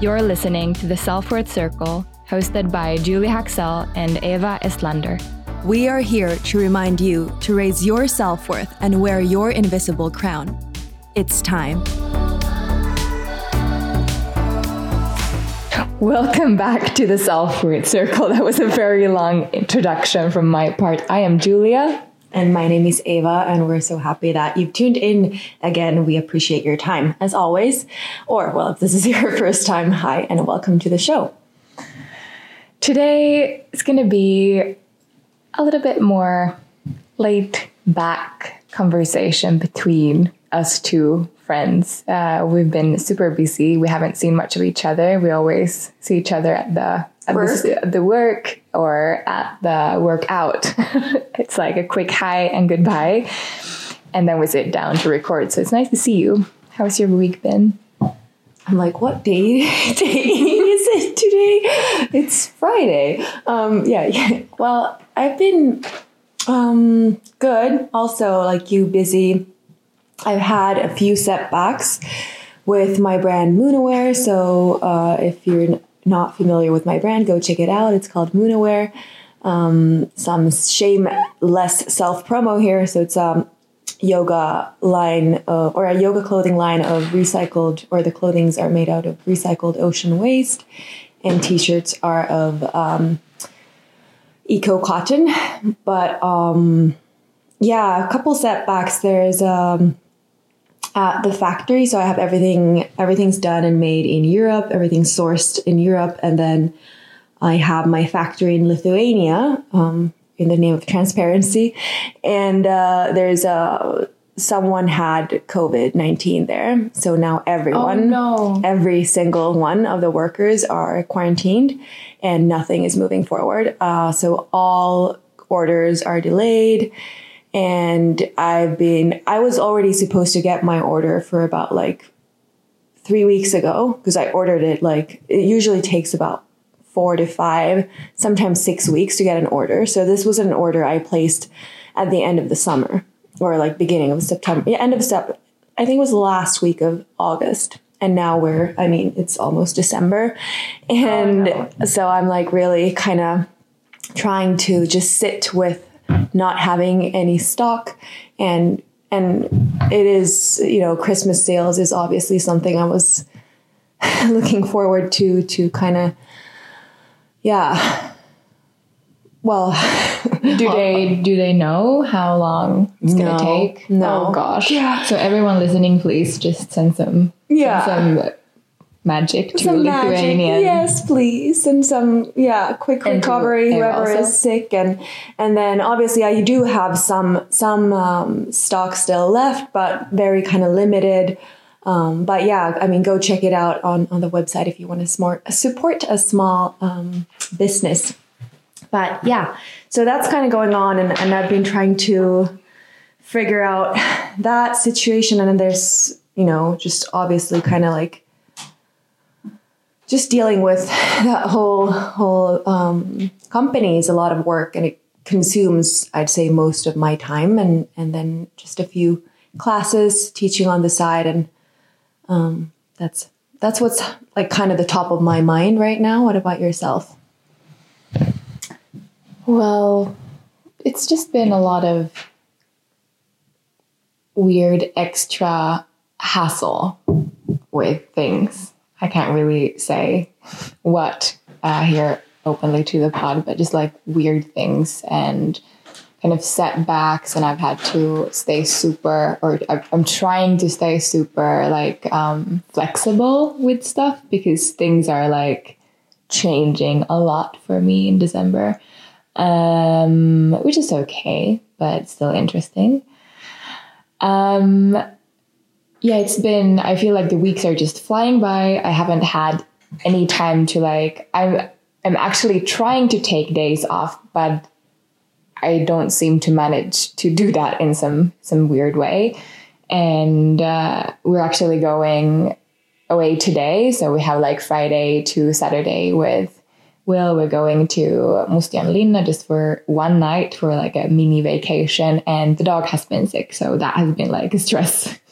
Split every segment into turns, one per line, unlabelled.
You're listening to the Self Worth Circle, hosted by Julie Haxel and Eva Estlander.
We are here to remind you to raise your self worth and wear your invisible crown. It's time.
Welcome back to the Self Worth Circle. That was a very long introduction from my part. I am Julia.
And my name is Ava, and we're so happy that you've tuned in again. We appreciate your time as always. Or, well, if this is your first time, hi, and welcome to the show.
Today is going to be a little bit more laid back conversation between us two friends. Uh, we've been super busy. We haven't seen much of each other. We always see each other at the at the, the work or at the workout. it's like a quick hi and goodbye, and then we sit down to record. So it's nice to see you. How's your week been?
I'm like, what day, day is it today? It's Friday. Um, yeah, yeah. Well, I've been um, good. Also, like you, busy. I've had a few setbacks with my brand Moonaware. So uh, if you're not familiar with my brand, go check it out. It's called Moonaware. Um, some shameless self promo here. So it's um, yoga line of, or a yoga clothing line of recycled, or the clothings are made out of recycled ocean waste, and t-shirts are of um, eco cotton. But um, yeah, a couple setbacks. There's um, at the factory, so I have everything. Everything's done and made in Europe. Everything's sourced in Europe, and then I have my factory in Lithuania. Um, in the name of transparency, and uh, there's a someone had COVID nineteen there, so now everyone,
no.
every single one of the workers are quarantined, and nothing is moving forward. Uh, so all orders are delayed, and I've been. I was already supposed to get my order for about like three weeks ago because I ordered it. Like it usually takes about four to five, sometimes six weeks to get an order. So this was an order I placed at the end of the summer or like beginning of September, yeah, end of Sep. I think it was the last week of August. And now we're, I mean, it's almost December. And oh, so I'm like really kind of trying to just sit with not having any stock and and it is you know christmas sales is obviously something i was looking forward to to kind of yeah well
Do they do they know how long it's
No.
gonna take?
No.
Oh gosh.
Yeah.
So everyone listening, please just send some
Yeah.
send some magic to
some magic. Yes, please. And some yeah, quick
And
recovery, whoever
also.
is sick and and then obviously I do have some some um, stock still left, but very kind of limited. Um, but yeah, I mean, go check it out on, on the website if you want to smart, support a small um, business. But yeah, so that's kind of going on, and, and I've been trying to figure out that situation. And then there's, you know, just obviously kind of like just dealing with that whole whole um, company is a lot of work, and it consumes, I'd say, most of my time, and and then just a few classes, teaching on the side, and um, that's that's what's like kind of the top of my mind right now. What about yourself?
Well, it's just been a lot of weird extra hassle with things. I can't really say what uh, here openly to the pod, but just like weird things and kind of setbacks. And I've had to stay super, or I'm trying to stay super like um, flexible with stuff because things are like changing a lot for me in December um, which is okay, but still interesting. Um, yeah, it's been. I feel like the weeks are just flying by. I haven't had any time to like. I'm. I'm actually trying to take days off, but I don't seem to manage to do that in some some weird way. And uh, we're actually going away today, so we have like Friday to Saturday with Will. We're going to Mustion Linna just for one night for like a mini vacation, and the dog has been sick, so that has been like a stress.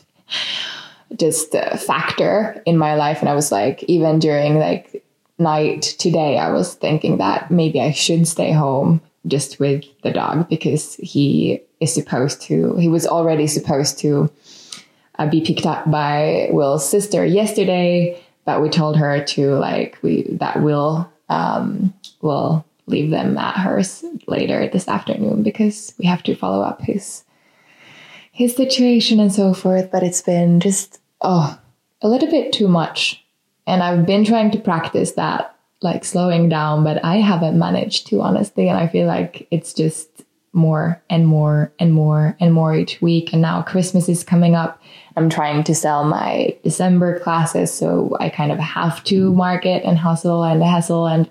just a factor in my life. And I was like, even during like night today, I was thinking that maybe I should stay home just with the dog because he is supposed to, he was already supposed to uh, be picked up by Will's sister yesterday, but we told her to like, we, that Will, um, will leave them at hers later this afternoon because we have to follow up his his situation and so forth. But it's been just oh a little bit too much, and I've been trying to practice that like slowing down, but I haven't managed to honestly, and I feel like it's just more and more and more and more each week. And now Christmas is coming up. I'm trying to sell my December classes, so I kind of have to market and hustle and hustle and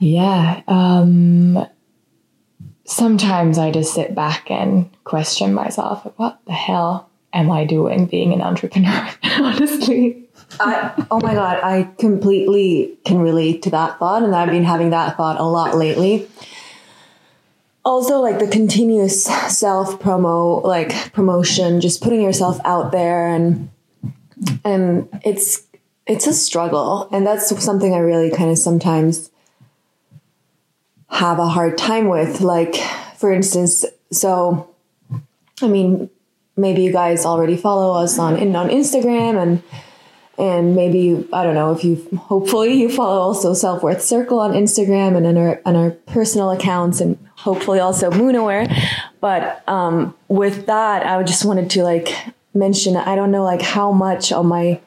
yeah. Um, sometimes I just sit back and question myself what the hell am I doing being an entrepreneur? Honestly.
I, oh my God, I completely can relate to that thought. And I've been having that thought a lot lately. Also, like the continuous self promo, like promotion, just putting yourself out there and, and it's, it's a struggle. And that's something I really kind of sometimes have a hard time with. Like, for instance, so, I mean, maybe you guys already follow us on on Instagram and and maybe I don't know if you hopefully you follow also Self Worth Circle on Instagram and on our on our personal accounts and hopefully also Moonaware. But um, with that, I just wanted to like mention I don't know like how much on my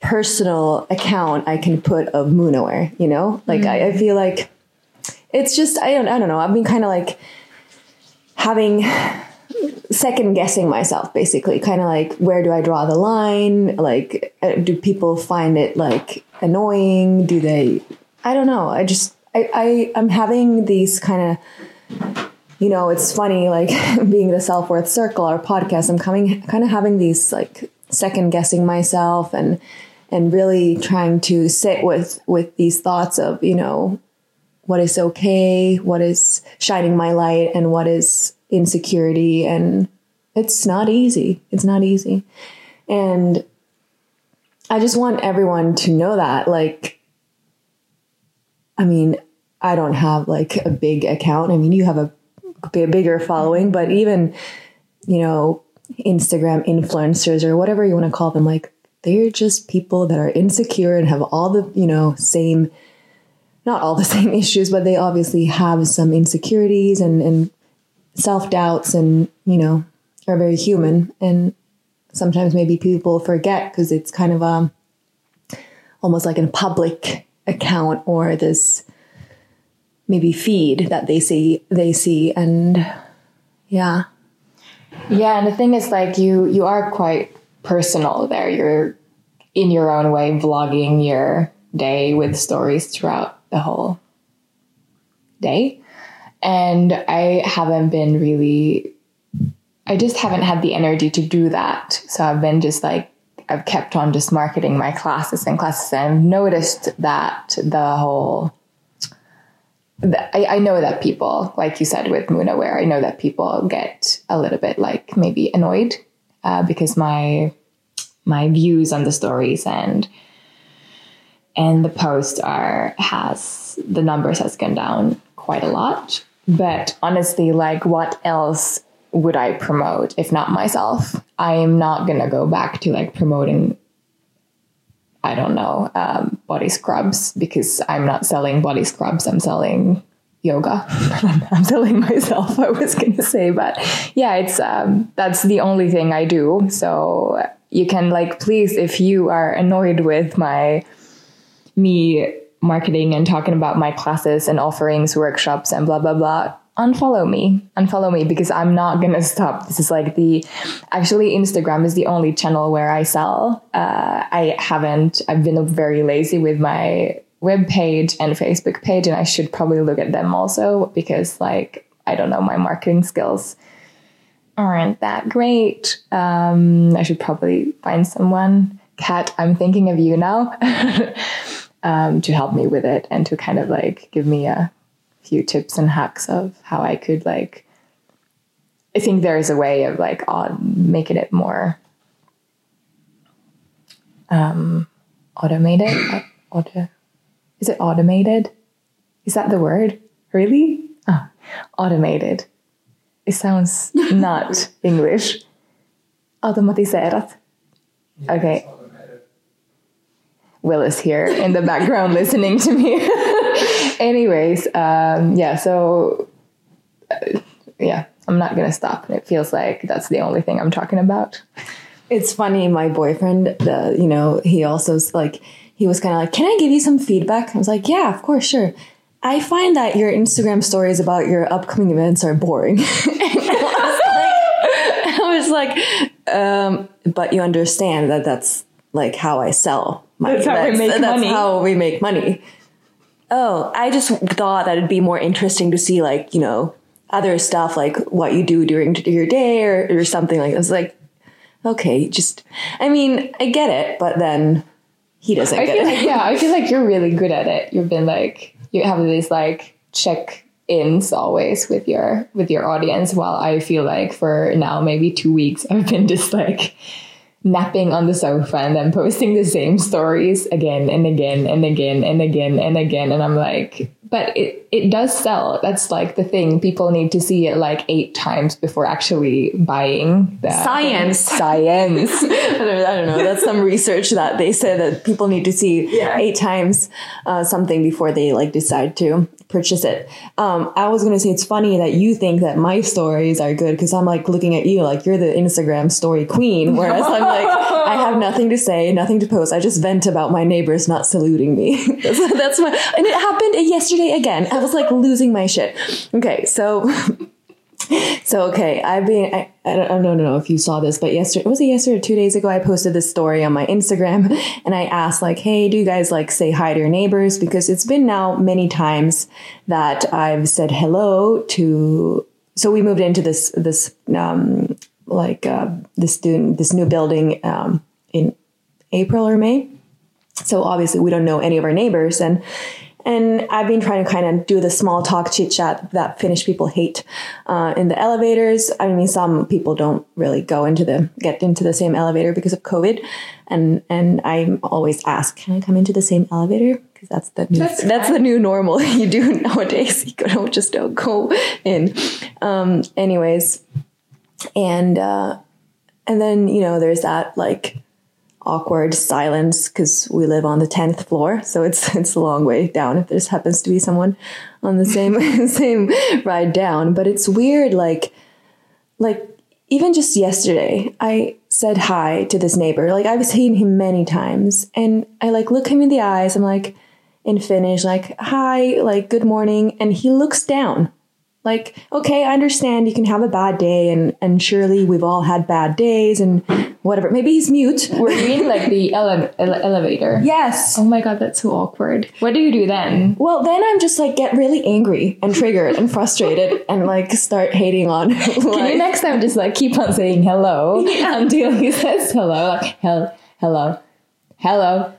personal account I can put of Moonaware. You know, like mm. I, I feel like it's just I don't I don't know. I've been kind of like having second guessing myself basically. Kind of like where do i draw the line? Like uh, do people find it like annoying? Do they i don't know. I just i, I i'm having these kind of you know it's funny like being the self-worth circle our podcast i'm coming kind of having these like second guessing myself and and really trying to sit with with these thoughts of you know what is okay, what is shining my light, and what is insecurity. And it's not easy. It's not easy. And I just want everyone to know that. Like, I mean, I don't have like a big account. I mean, you have a, a bigger following, but even, you know, Instagram influencers or whatever you want to call them, like, they're just people that are insecure and have all the, you know, same not all the same issues, but they obviously have some insecurities and, and self doubts and, you know, are very human. And sometimes maybe people forget because it's kind of um, almost like a public account or this maybe feed that they see they see. And yeah.
Yeah and the thing is like you you are quite personal there. You're in your own way vlogging your day with stories throughout the whole day. And I haven't been really, I just haven't had the energy to do that. So I've been just like, I've kept on just marketing my classes and classes. And I've noticed that the whole, I, I know that people, like you said with Moonaware, I know that people get a little bit like maybe annoyed uh, because my my views on the stories and and the post are has the numbers has gone down quite a lot. But honestly like what else would i promote? If not myself i am not gonna go back to like promoting i don't know um, body scrubs because i'm not selling body scrubs. I'm selling yoga. I'm selling myself i was gonna say. But yeah it's um, that's the only thing i do. So you can like please if you are annoyed with my me marketing and talking about my classes and offerings, workshops, and blah, blah, blah, unfollow me. Unfollow me because I'm not going to stop. This is like the, actually, Instagram is the only channel where I sell. Uh, I haven't, I've been very lazy with my web page and Facebook page, and I should probably look at them also because, like, I don't know, my marketing skills aren't that great. Um, I should probably find someone. Kat, I'm thinking of you now. um, to help me with it and to kind of like give me a few tips and hacks of how I could like I think there is a way of like making it more um, automated. Uh, auto, is it automated? Is that the word? Really? Ah, automated. It sounds not English. Automatiserat. Okay. Will is here in the background listening to me. Anyways, um, yeah, so uh, yeah, I'm not gonna stop. It feels like that's the only thing I'm talking about.
It's funny. My boyfriend, the you know, he also like he was kind of like, "Can I give you some feedback?" I was like, "Yeah, of course, sure." I find that your Instagram stories about your upcoming events are boring. I was like, um, but you understand that that's like how I sell my
That's how we make
that's
money.
how we make money. Oh, I just thought that it'd be more interesting to see like, you know, other stuff like what you do during your day or, or something like that. It's like, okay, just, I mean, I get it, but then he doesn't
I
get
feel
it.
like yeah, I feel like you're really good at it. You've been like you have these like check ins always with your with your audience. While I feel like for now maybe two weeks I've been just like napping on the sofa and then posting the same stories again and again and again and again and again. And I'm like but it it does sell that's like the thing people need to see it like eight times before actually buying
Science.
science
I don't, I don't know. That's some research that they said that people need to see
Yeah.
eight times uh, something before they like decide to purchase it. Um, I was gonna say it's funny that you think that my stories are good because I'm like looking at you like you're the Instagram story queen, whereas I'm like I have nothing to say, nothing to post. I just vent about my neighbors not saluting me. that's, that's my and it happened yesterday again. Was like losing my shit. Okay, so. So okay, I've been I, I don't, I don't know if you saw this, but yesterday was it yesterday or two days ago? I posted this story on my Instagram, and I asked like, "Hey, do you guys like say hi to your neighbors?" Because it's been now many times that I've said hello to. So we moved into this this um, like uh, this new, this new building um, in April or May. So obviously we don't know any of our neighbors and and I've been trying to kind of do the small talk chit chat that Finnish people hate uh, in the elevators. I mean, some people don't really go into the get into the same elevator because of COVID, and and I always ask, can I come into the same elevator? Because that's the new,
That's
that's, the new normal you do nowadays. You don't just don't go in. Um, anyways, and uh, and then you know there's that like awkward silence because we live on the 10th floor so it's it's a long way down if there happens to be someone on the same same ride down. But it's weird like like even just yesterday i said hi to this neighbor. Like i've seen him many times and i like look him in the eyes. I'm like in finnish like hi like good morning and he looks down like okay i understand you can have a bad day and and surely we've all had bad days and whatever maybe he's mute
Were you in like the ele- ele- elevator?
yes
Oh my god, that's so awkward. What do you do then?
well then i'm just like get really angry and triggered and frustrated and like start hating on
Can you next time just like keep on saying hello until he says hello? Like hell, hello, hello,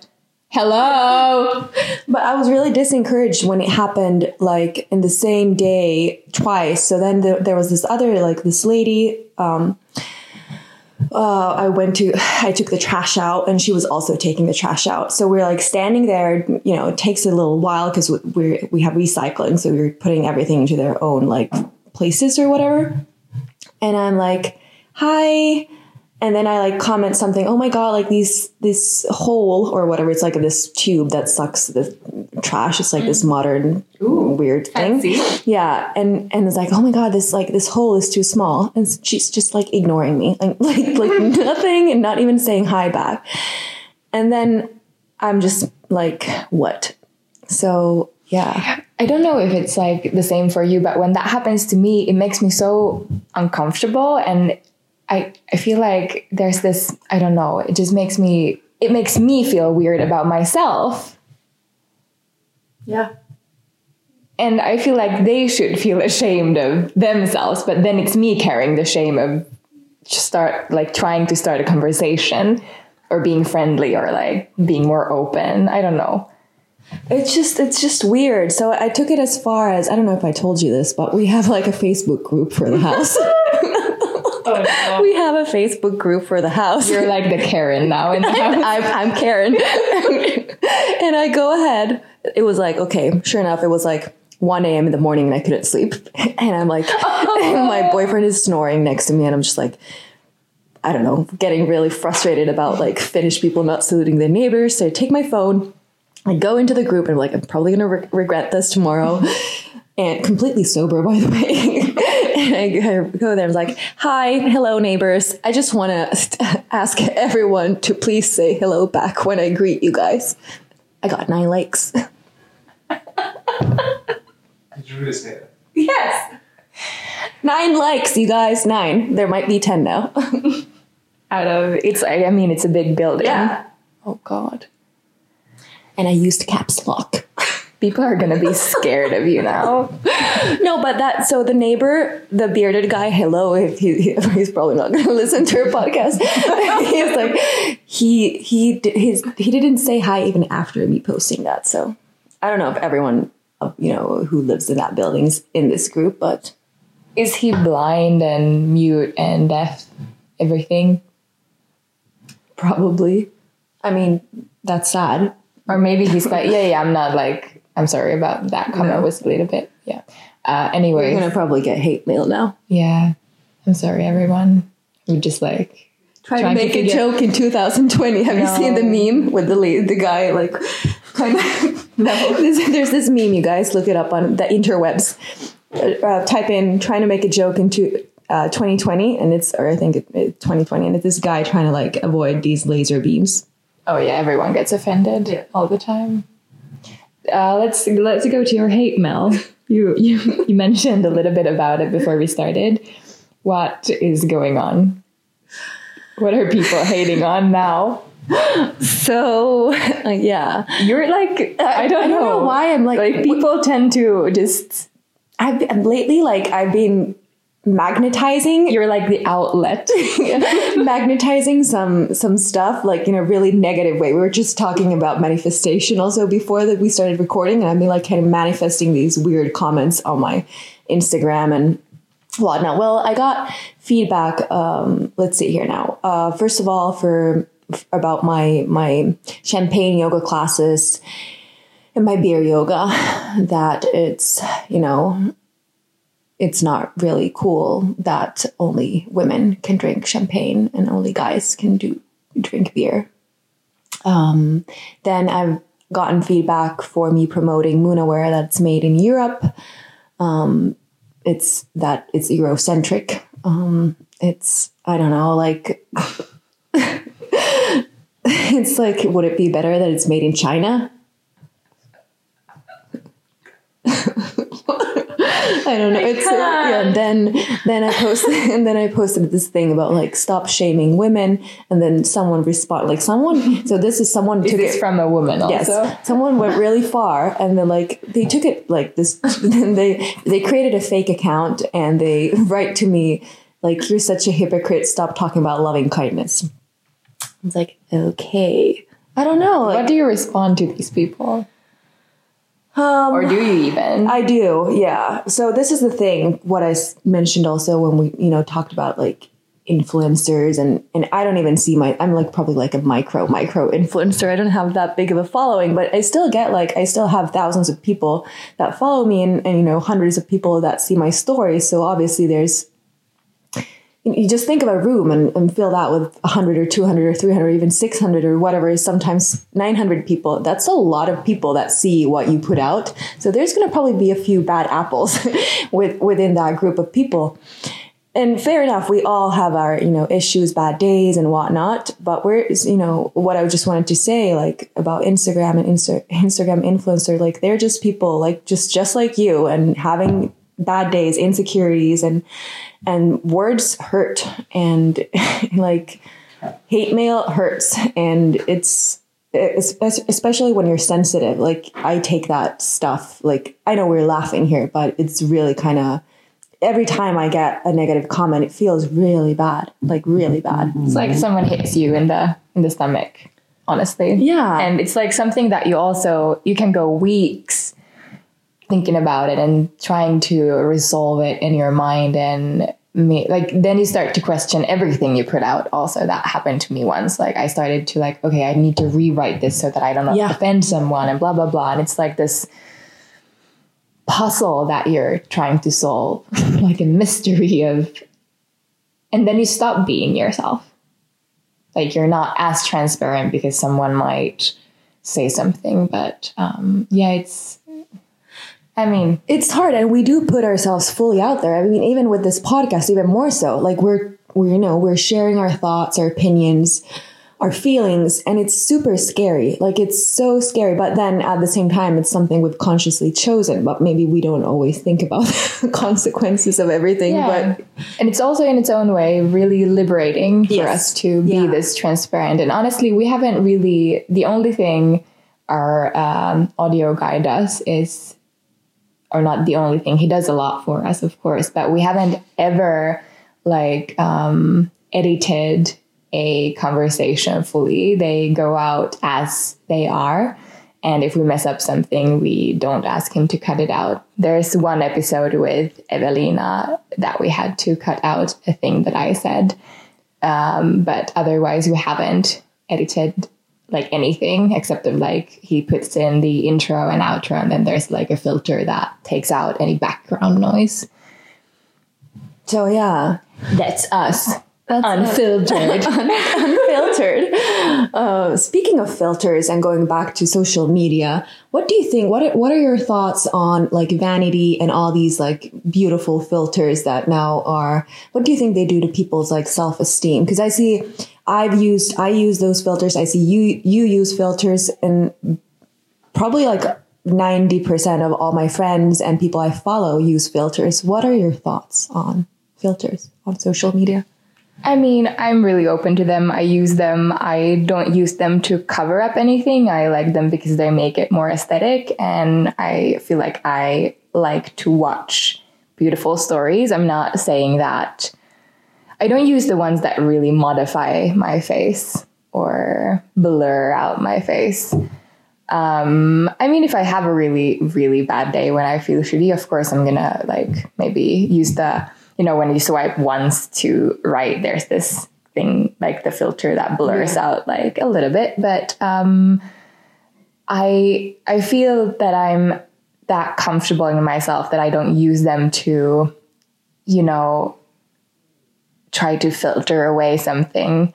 hello.
But I was really disencouraged when it happened like in the same day twice. So then there, there was this other like this lady. Um, uh, I went to I took the trash out and she was also taking the trash out. So we're like standing there. You know, it takes a little while because we we have recycling, so we're putting everything into their own like places or whatever. And I'm like, hi. And then I like comment something, oh my god, like these this hole or whatever, it's like this tube that sucks the trash. It's like this mm. modern weird thing.
fancy.
Yeah. And and it's like, oh my god, this like this hole is too small. And she's just like ignoring me. Like like like nothing and not even saying hi back. And then I'm just like, what? So yeah.
I don't know if it's like the same for you, but when that happens to me, it makes me so uncomfortable and I I feel like there's this I don't know, it just makes me it makes me feel weird about myself.
Yeah.
And I feel like they should feel ashamed of themselves, but then it's me carrying the shame of start like trying to start a conversation or being friendly or like being more open. I don't know.
It's just it's just weird. So I took it as far as I don't know if I told you this, but we have like a Facebook group for the house.
no.
Oh, we have a Facebook group for the house.
You're like the Karen now in the house.
I'm, I'm Karen. and I go ahead. It was like, okay, sure enough, it was like 1 a.m. in the morning and I couldn't sleep. And I'm like, and my boyfriend is snoring next to me and I'm just like, I don't know, getting really frustrated about like Finnish people not saluting their neighbors. So I take my phone, I go into the group and I'm like, I'm probably going to re- regret this tomorrow. and completely sober, by the way. And I go there. I'm like, "Hi, hello, neighbors. I just want to ask everyone to please say hello back when I greet you guys." I got nine likes.
Did you really say that?
Yes, nine likes, you guys. Nine. There might be ten now.
Out of it's like I mean it's a big building.
Yeah.
Oh God.
and I used caps lock.
People are gonna be scared of you now.
No, but that so the neighbor, the bearded guy, hello, if he, he's probably not to listen to our podcast. he's like he he his he didn't say hi even after me posting that. So I don't know if everyone uh, you know who lives in that building's in this group, but
Is he blind and mute and deaf? Everything?
probably. I mean, that's sad.
Or maybe he's like, yeah, yeah, I'm not like, I'm sorry about that comment
No.
was a little bit, yeah. Uh,
We're gonna probably get hate mail now.
yeah, I'm sorry, everyone. We just like,
Trying to
Trying to
make a joke in 2020. Have you seen the meme with the the guy like kind of? no. There's, there's this meme, you guys. Look it up on the interwebs. Uh, uh, type in trying to make a joke into uh, 2020, and it's or I think it, it, 2020, and it's this guy trying to like avoid these laser beams.
oh yeah, everyone gets offended all the time. Uh, let's let's go to your hate mail. You you you mentioned a little bit about it before we started. What is going on? What are people hating on now?
So uh, yeah,
You're like I don't,
I don't know why I'm like-
like people tend to just
I've lately like I've been magnetizing
you're like the outlet.
magnetizing some some stuff like in a really negative way. We were just talking about manifestation also before that we started recording, and I've been like kind of manifesting these weird comments on my Instagram and whatnot. Well, I got feedback. Um, let's see here now. Uh, first of all, for about my my champagne yoga classes and my beer yoga, that it's you know it's not really cool that only women can drink champagne and only guys can do drink beer. Um, then I've gotten feedback for me promoting Moonaware that's made in Europe. Um, it's that it's Eurocentric. Um, it's I don't know, like it's like would it be better that it's made in China? I don't know. It's uh, yeah. And then then I posted and then I posted this thing about like stop shaming women, and then someone respond like someone. So this is someone
Is
took
this
it
from a woman also?
Yes, someone went really far, and then like they took it like this. Then they they created a fake account, and they write to me like, "You're such a hypocrite. Stop talking about loving kindness." I was like, "Okay." I don't know. Like,
What do you respond to these people?
Um,
Or do you even?
I do, yeah. So this is the thing. What I s- mentioned also when we, you know, talked about like influencers and and I don't even see my. I'm like probably like a micro micro influencer. I don't have that big of a following, but I still get like I still have thousands of people that follow me and and you know hundreds of people that see my stories. So obviously there's. You just think of a room and, and fill that with 100 or 200 or 300 or even 600 or whatever is sometimes 900 people. That's a lot of people that see what you put out. So there's going to probably be a few bad apples with, within that group of people. And fair enough, we all have our, you know, issues, bad days and whatnot. But we're, you know, what I just wanted to say, like about Instagram and Insta- Instagram influencer, like they're just people like just, just like you and having bad days, insecurities and, and words hurt and like hate mail hurts and it's especially when you're sensitive like i take that stuff like i know we're laughing here but it's really kind of every time i get a negative comment it feels really bad like really bad
It's like someone hits you in the in the stomach, honestly.
Yeah.
And it's like something that you also you can go weeks thinking about it and trying to resolve it in your mind and me like then you start to question everything you put out. Also that happened to me once. Like i started to like okay i need to rewrite this so that i don't
Yeah.
offend someone and blah blah blah. And it's like this puzzle that you're trying to solve like a mystery of and then you stop being yourself. Like you're not as transparent because someone might say something but um yeah it's i mean
it's hard and we do put ourselves fully out there i mean even with this podcast even more so like we're we're you know we're sharing our thoughts our opinions our feelings and it's super scary like it's so scary but then at the same time it's something we've consciously chosen but maybe we don't always think about the consequences of everything
Yeah.
but
and it's also in its own way really liberating for us to be
Yeah.
this transparent. And honestly, we haven't really, the only thing our um, audio guy does is, or not the only thing, he does a lot for us, of course, but we haven't ever like um, edited a conversation fully. They go out as they are. And if we mess up something, we don't ask him to cut it out. There's one episode with Evelina that we had to cut out a thing that I said. Um, but otherwise, we haven't edited like anything except of like he puts in the intro and outro, and then there's like a filter that takes out any background noise.
so yeah
That's us.
That's
unfiltered.
unfiltered. Uh, speaking of filters and going back to social media, what do you think? What are, what are your thoughts on like vanity and all these like beautiful filters that now are? What do you think they do to people's like self esteem? Because I see, I've used, I use those filters. I see you you use filters, and probably like ninety percent of all my friends and people I follow use filters. What are your thoughts on filters on social media?
I mean, I'm really open to them. I use them. I don't use them to cover up anything. I like them because they make it more aesthetic. And I feel like I like to watch beautiful stories. I'm not saying that I don't use the ones that really modify my face or blur out my face. Um, I mean, if I have a really, really bad day when I feel shitty, of course, I'm gonna like maybe use the, you know, when you swipe once to right, there's this thing like the filter that blurs out like a little bit. But um, I I feel that I'm that comfortable in myself that I don't use them to, you know, try to filter away something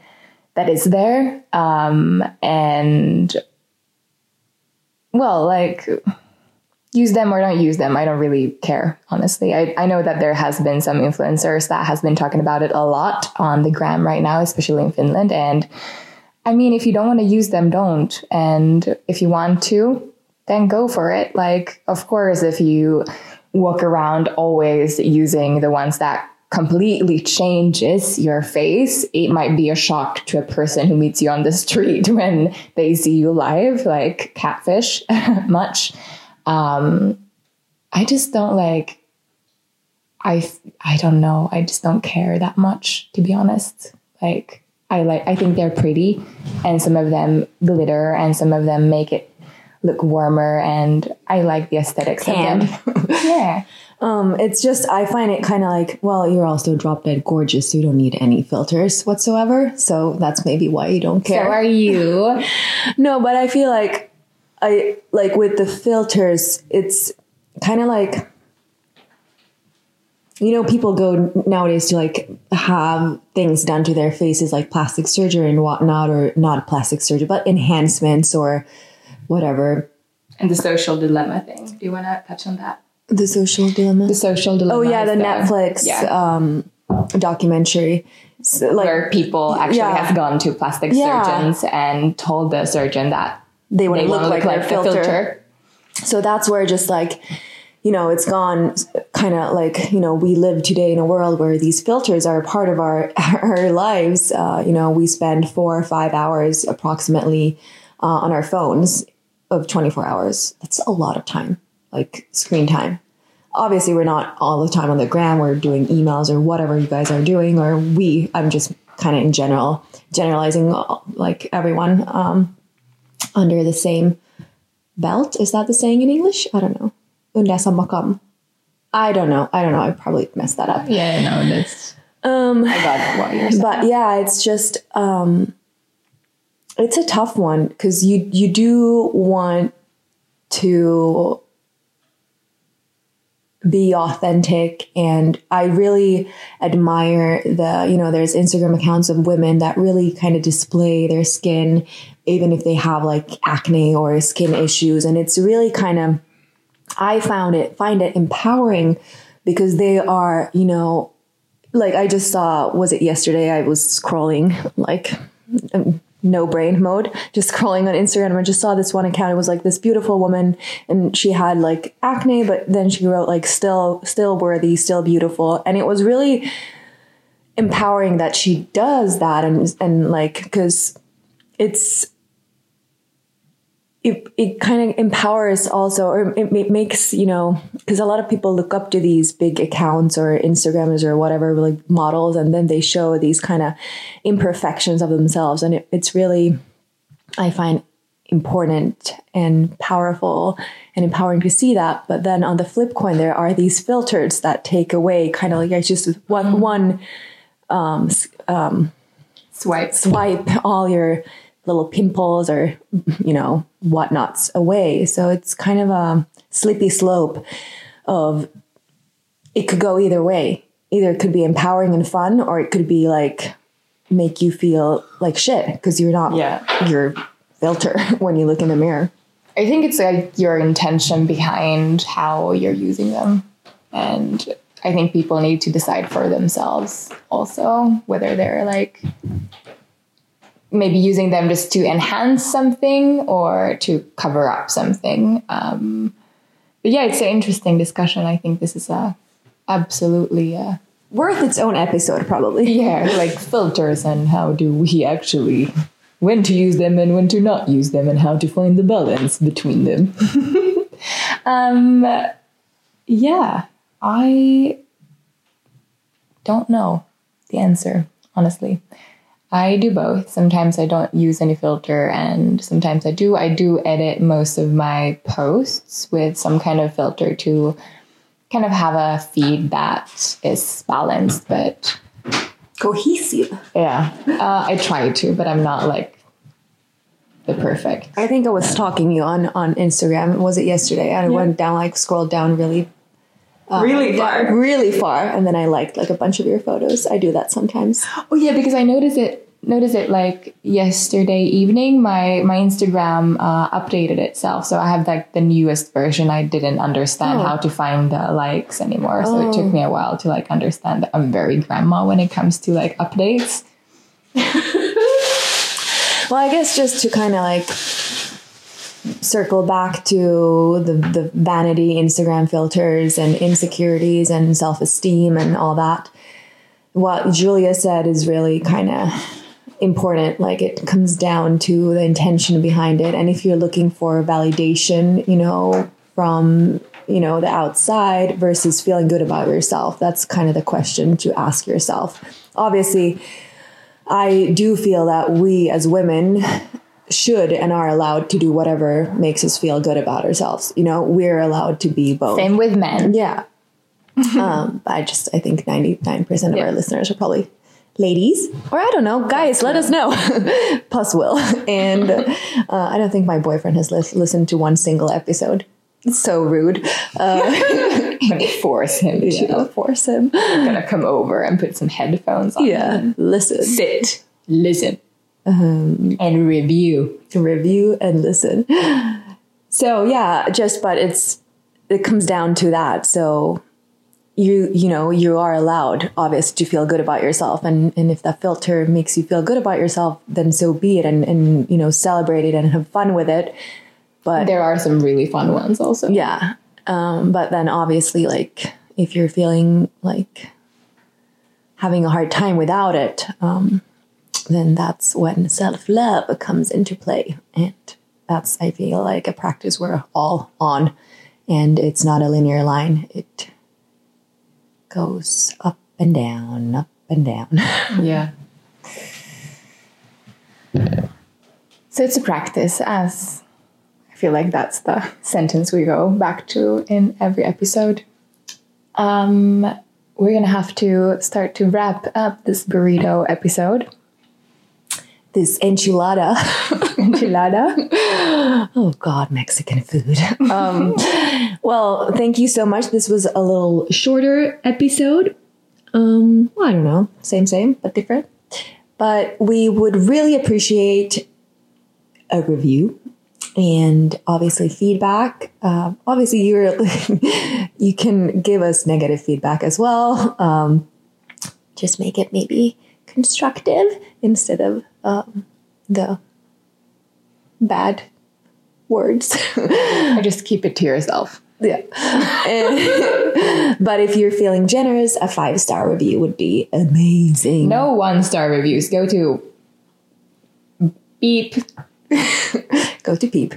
that is there. Um, and well, like use them or don't use them. I don't really care, honestly. I, I know that there has been some influencers that has been talking about it a lot on the gram right now, especially in Finland. And I mean, if you don't want to use them, don't. And if you want to, then go for it. Like, of course, if you walk around always using the ones that completely changes your face, it might be a shock to a person who meets you on the street when they see you live, like catfish much. Um, I just don't like, I, I don't know. I just don't care that much, to be honest. Like, I like, I think they're pretty and some of them glitter and some of them make it look warmer and I like the aesthetics
Tan.
of them. yeah.
Um, it's just I find it kind of like, well, you're also drop dead gorgeous, so you don't need any filters whatsoever. So that's maybe why you don't care.
So are you?
no, but I feel like I like with the filters, it's kind of like you know, people go nowadays to like have things done to their faces, like plastic surgery and whatnot, or not plastic surgery, but enhancements or whatever.
And the social dilemma thing. Do you want to touch on that?
The social dilemma.
The social dilemma.
Oh yeah, the Netflix
Yeah.
um, documentary. So, like
where people actually
Yeah.
have gone to plastic
Yeah.
surgeons and told the surgeon that
they want to look
to
like
look
their filter.
filter.
So that's where just like, you know, it's gone kind of like, you know, we live today in a world where these filters are a part of our, our lives. Uh, you know, we spend four or five hours approximately uh, on our phones of 24 hours. That's a lot of time, like screen time. Obviously, we're not all the time on the gram. We're doing emails or whatever you guys are doing, or we, I'm just kind of in general, generalizing like everyone um, under the same belt. Is that the saying in English? I don't know. Under samma kam. I don't know. I don't know. I probably messed that up.
Yeah, no, that's
Um,
I got what you're saying.
but yeah, it's just um, it's a tough one because you you do want to be authentic and i really admire the you know there's instagram accounts of women that really kind of display their skin even if they have like acne or skin issues and it's really kind of i found it find it empowering because they are you know like I just saw, was it yesterday? I was scrolling like um, no brain mode, just scrolling on Instagram. I just saw this one account. It was like this beautiful woman, and she had like acne, but then she wrote like still, still worthy, still beautiful, and it was really empowering that she does that, and and like because it's it, it kind of empowers also or it, it makes you know because a lot of people look up to these big accounts or instagrammers or whatever like models and then they show these kind of imperfections of themselves and it, it's really i find important and powerful and empowering to see that but then on the flip coin there are these filters that take away kind of like it's just one one um, um,
swipe.
swipe all your little pimples or you know whatnots away so it's kind of a slippery slope of it could go either way either it could be empowering and fun or it could be like make you feel like shit because you're not
Yeah.
your filter when you look in the mirror
I think it's like your intention behind how you're using them. And I think people need to decide for themselves also whether they're like maybe using them just to enhance something or to cover up something. Um, but yeah, it's an interesting discussion. I think this is a absolutely uh,
worth its own episode probably
yeah, like filters and how do we actually when to use them and when to not use them and how to find the balance between them. um yeah, I don't know the answer, honestly. I do both. Sometimes I don't use any filter and sometimes I do. I do edit most of my posts with some kind of filter to kind of have a feed that is balanced, but
cohesive
yeah, uh, I try to, but I'm not like the perfect.
i think i was stalking you on on instagram was it yesterday i went down like scrolled down really
really far.
really far and then i liked like a bunch of your photos i do that sometimes
Oh yeah, because I noticed it. Noticed it like yesterday evening. My my Instagram uh, updated itself, so I have like the newest version. I didn't understand
Oh.
how to find the likes anymore, so it took me a while to like understand that I'm very grandma when it comes to like updates.
well i guess just to kind of like circle back to the, the vanity instagram filters and insecurities and self-esteem and all that. What julia said is really kind of important like it comes down to the intention behind it. And if you're looking for validation you know from you know the outside versus feeling good about yourself that's kind of the question to ask yourself. Obviously i do feel that we as women should and are allowed to do whatever makes us feel good about ourselves you know we're allowed to be both
Same with men.
yeah. um, I just I think ninety nine percent of
Yeah.
our listeners are probably ladies, or I don't know, guys. Let us know. Plus, will and uh, I don't think my boyfriend has lis- listened to one single episode. It's so rude. Uh,
force him to.
yeah, force him.
I'm gonna come over and put some headphones on.
Yeah, listen,
Sit, listen,
Um,
and review.
review and listen. So yeah, just but it's it comes down to that. So you you know you are allowed obvious to feel good about yourself and and if that filter makes you feel good about yourself then so be it and and you know celebrate it and have fun with it but
There are some really fun ones also.
yeah um but then obviously like if you're feeling like having a hard time without it um then that's when self-love comes into play and that's i feel like a practice we're all on and it's not a linear line it goes up and down up and down
Yeah. So it's a practice, as I feel like that's the sentence we go back to in every episode. um, we're gonna have to start to wrap up this burrito episode.
This enchilada.
Enchilada.
Oh God, Mexican food. Um, well, thank you so much. This was a little shorter episode. Um, well, I don't know, same, same, but different. But we would really appreciate a review and obviously feedback. Uh, obviously, you're you can give us negative feedback as well. Um, just make it maybe constructive instead of um, the bad words.
or just keep it to yourself.
yeah. And- but if you're feeling generous, a five star review would be amazing.
No one star reviews. Go to beep.
Go to Peep.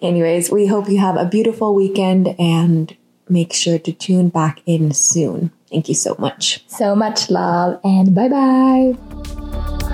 Anyways, we hope you have a beautiful weekend and make sure to tune back in soon. Thank you so much.
So much love and bye bye.